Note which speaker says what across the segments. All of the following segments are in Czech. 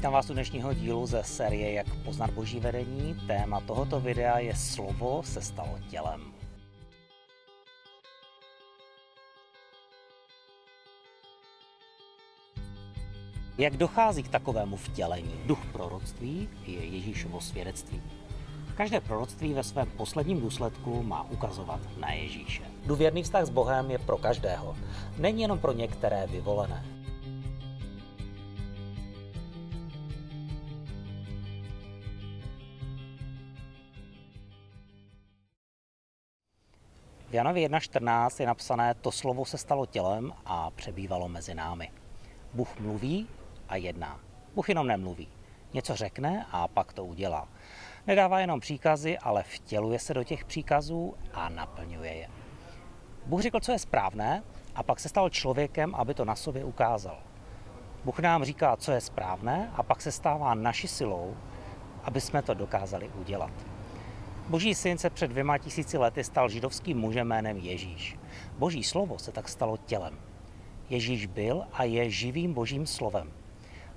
Speaker 1: Vítám vás u dnešního dílu ze série Jak poznat boží vedení. Téma tohoto videa je Slovo se stalo tělem. Jak dochází k takovému vtělení? Duch proroctví je Ježíšovo svědectví. Každé proroctví ve svém posledním důsledku má ukazovat na Ježíše. Důvěrný vztah s Bohem je pro každého, není jenom pro některé vyvolené. V Janovi 1.14 je napsané, to slovo se stalo tělem a přebývalo mezi námi. Bůh mluví a jedná. Bůh jenom nemluví. Něco řekne a pak to udělá. Nedává jenom příkazy, ale vtěluje se do těch příkazů a naplňuje je. Bůh řekl, co je správné, a pak se stal člověkem, aby to na sobě ukázal. Bůh nám říká, co je správné, a pak se stává naší silou, aby jsme to dokázali udělat. Boží syn se před dvěma tisíci lety stal židovským mužem jménem Ježíš. Boží slovo se tak stalo tělem. Ježíš byl a je živým božím slovem.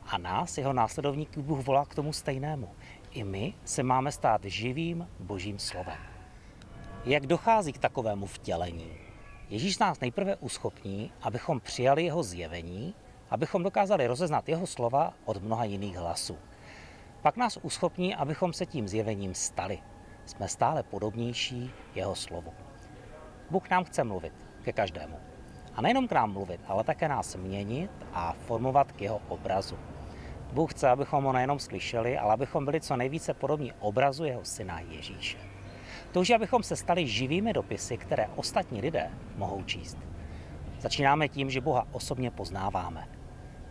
Speaker 1: A nás, jeho následovníky, Bůh volá k tomu stejnému. I my se máme stát živým božím slovem. Jak dochází k takovému vtělení? Ježíš nás nejprve uschopní, abychom přijali jeho zjevení, abychom dokázali rozeznat jeho slova od mnoha jiných hlasů. Pak nás uschopní, abychom se tím zjevením stali jsme stále podobnější jeho slovu. Bůh nám chce mluvit ke každému. A nejenom k nám mluvit, ale také nás měnit a formovat k jeho obrazu. Bůh chce, abychom ho nejenom slyšeli, ale abychom byli co nejvíce podobní obrazu jeho syna Ježíše. Touží, abychom se stali živými dopisy, které ostatní lidé mohou číst. Začínáme tím, že Boha osobně poznáváme.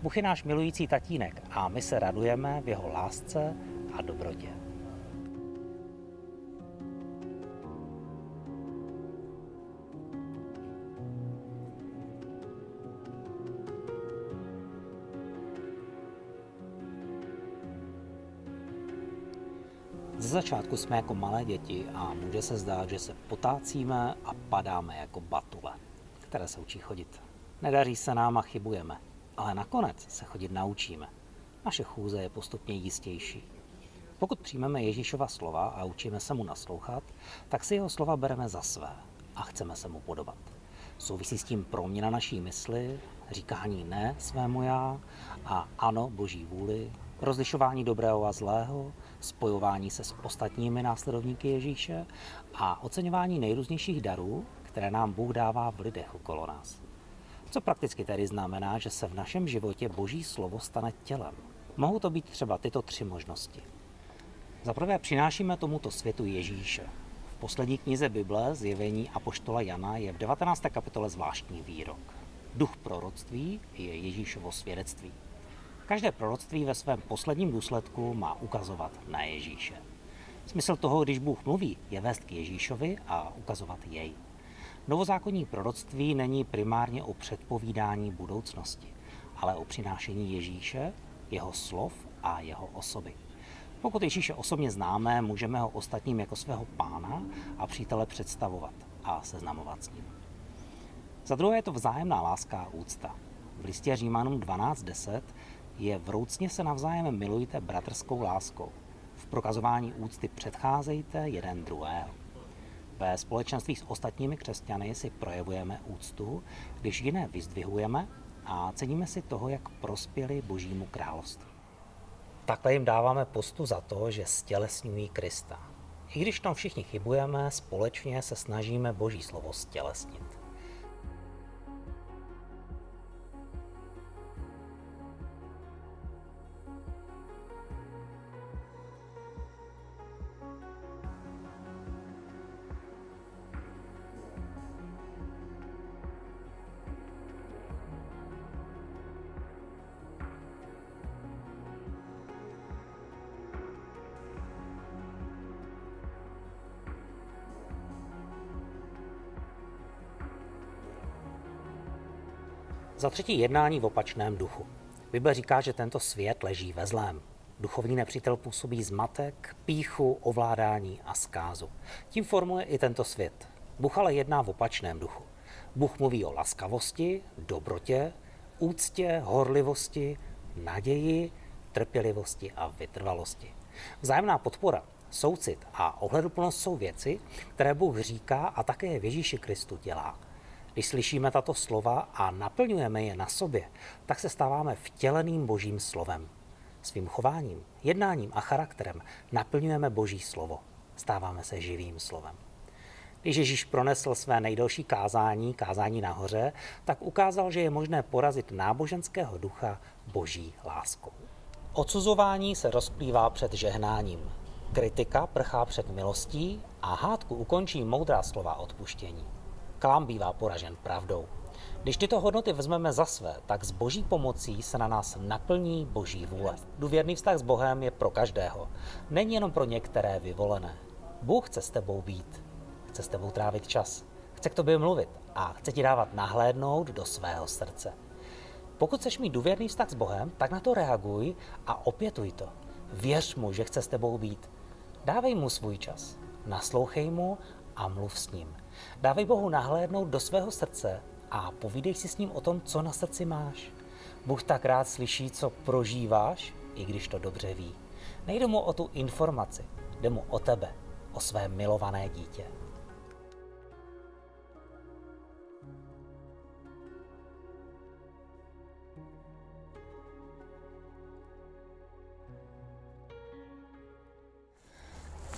Speaker 1: Bůh je náš milující tatínek a my se radujeme v jeho lásce a dobrotě. Ze začátku jsme jako malé děti a může se zdát, že se potácíme a padáme jako batule, které se učí chodit. Nedaří se nám a chybujeme, ale nakonec se chodit naučíme. Naše chůze je postupně jistější. Pokud přijmeme Ježíšova slova a učíme se mu naslouchat, tak si jeho slova bereme za své a chceme se mu podobat. Souvisí s tím proměna naší mysli, říkání ne svému já a ano boží vůli, rozlišování dobrého a zlého, spojování se s ostatními následovníky Ježíše a oceňování nejrůznějších darů, které nám Bůh dává v lidech okolo nás. Co prakticky tedy znamená, že se v našem životě Boží slovo stane tělem. Mohou to být třeba tyto tři možnosti. Za prvé přinášíme tomuto světu Ježíše. V poslední knize Bible, zjevení Apoštola Jana, je v 19. kapitole zvláštní výrok. Duch proroctví je Ježíšovo svědectví. Každé proroctví ve svém posledním důsledku má ukazovat na Ježíše. Smysl toho, když Bůh mluví, je vést k Ježíšovi a ukazovat jej. Novozákonní proroctví není primárně o předpovídání budoucnosti, ale o přinášení Ježíše, jeho slov a jeho osoby. Pokud Ježíše osobně známe, můžeme ho ostatním jako svého pána a přítele představovat a seznamovat s ním. Za druhé je to vzájemná láska a úcta. V listě Římanům 12.10 je vroucně se navzájem milujte bratrskou láskou. V prokazování úcty předcházejte jeden druhého. Ve společenství s ostatními křesťany si projevujeme úctu, když jiné vyzdvihujeme a ceníme si toho, jak prospěli Božímu království. Takhle jim dáváme postu za to, že stělesňují Krista. I když tam všichni chybujeme, společně se snažíme Boží slovo stělesnit. Za třetí jednání v opačném duchu. Bible říká, že tento svět leží ve zlém. Duchovní nepřítel působí zmatek, píchu, ovládání a zkázu. Tím formuje i tento svět. Bůh ale jedná v opačném duchu. Bůh mluví o laskavosti, dobrotě, úctě, horlivosti, naději trpělivosti a vytrvalosti. Vzájemná podpora, soucit a ohleduplnost jsou věci, které Bůh říká a také Ježíši Kristu dělá. Když slyšíme tato slova a naplňujeme je na sobě, tak se stáváme vtěleným Božím slovem. Svým chováním, jednáním a charakterem naplňujeme Boží slovo. Stáváme se živým slovem. Když Ježíš pronesl své nejdelší kázání, kázání nahoře, tak ukázal, že je možné porazit náboženského ducha boží láskou. Odsuzování se rozplývá před žehnáním. Kritika prchá před milostí a hádku ukončí moudrá slova odpuštění. Klám bývá poražen pravdou. Když tyto hodnoty vezmeme za své, tak s boží pomocí se na nás naplní boží vůle. Důvěrný vztah s Bohem je pro každého. Není jenom pro některé vyvolené. Bůh chce s tebou být. Chce s tebou trávit čas. Chce k tobě mluvit a chce ti dávat nahlédnout do svého srdce. Pokud chceš mít důvěrný vztah s Bohem, tak na to reaguj a opětuj to. Věř mu, že chce s tebou být. Dávej mu svůj čas. Naslouchej mu a mluv s ním. Dávej Bohu nahlédnout do svého srdce a povídej si s ním o tom, co na srdci máš. Bůh tak rád slyší, co prožíváš, i když to dobře ví. Nejde mu o tu informaci, jde mu o tebe, o své milované dítě.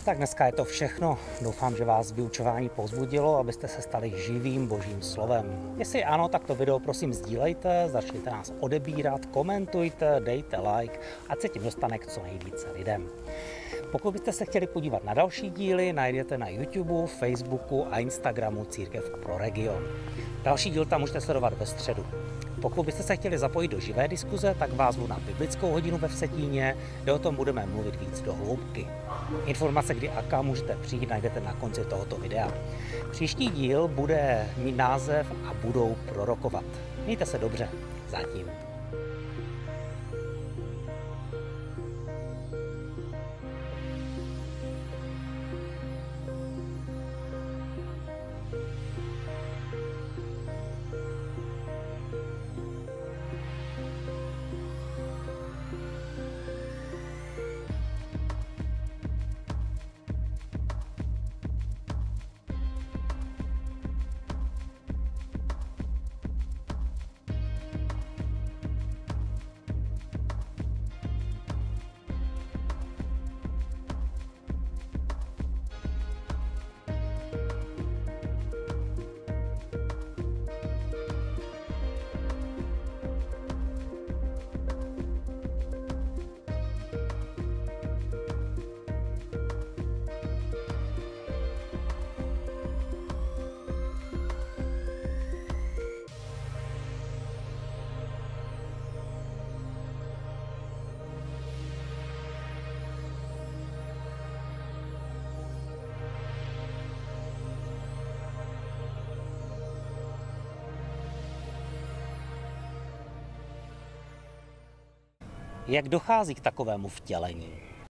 Speaker 1: Tak dneska je to všechno. Doufám, že vás vyučování pozbudilo, abyste se stali živým božím slovem. Jestli ano, tak to video prosím sdílejte, začněte nás odebírat, komentujte, dejte like, ať se tím dostane k co nejvíce lidem. Pokud byste se chtěli podívat na další díly, najdete na YouTube, Facebooku a Instagramu Církev pro region. Další díl tam můžete sledovat ve středu. Pokud byste se chtěli zapojit do živé diskuze, tak vás na biblickou hodinu ve Vsetíně, kde o tom budeme mluvit víc do hloubky. Informace, kdy a kam můžete přijít, najdete na konci tohoto videa. Příští díl bude mít název a budou prorokovat. Mějte se dobře. Zatím. Jak dochází k takovému vtělení?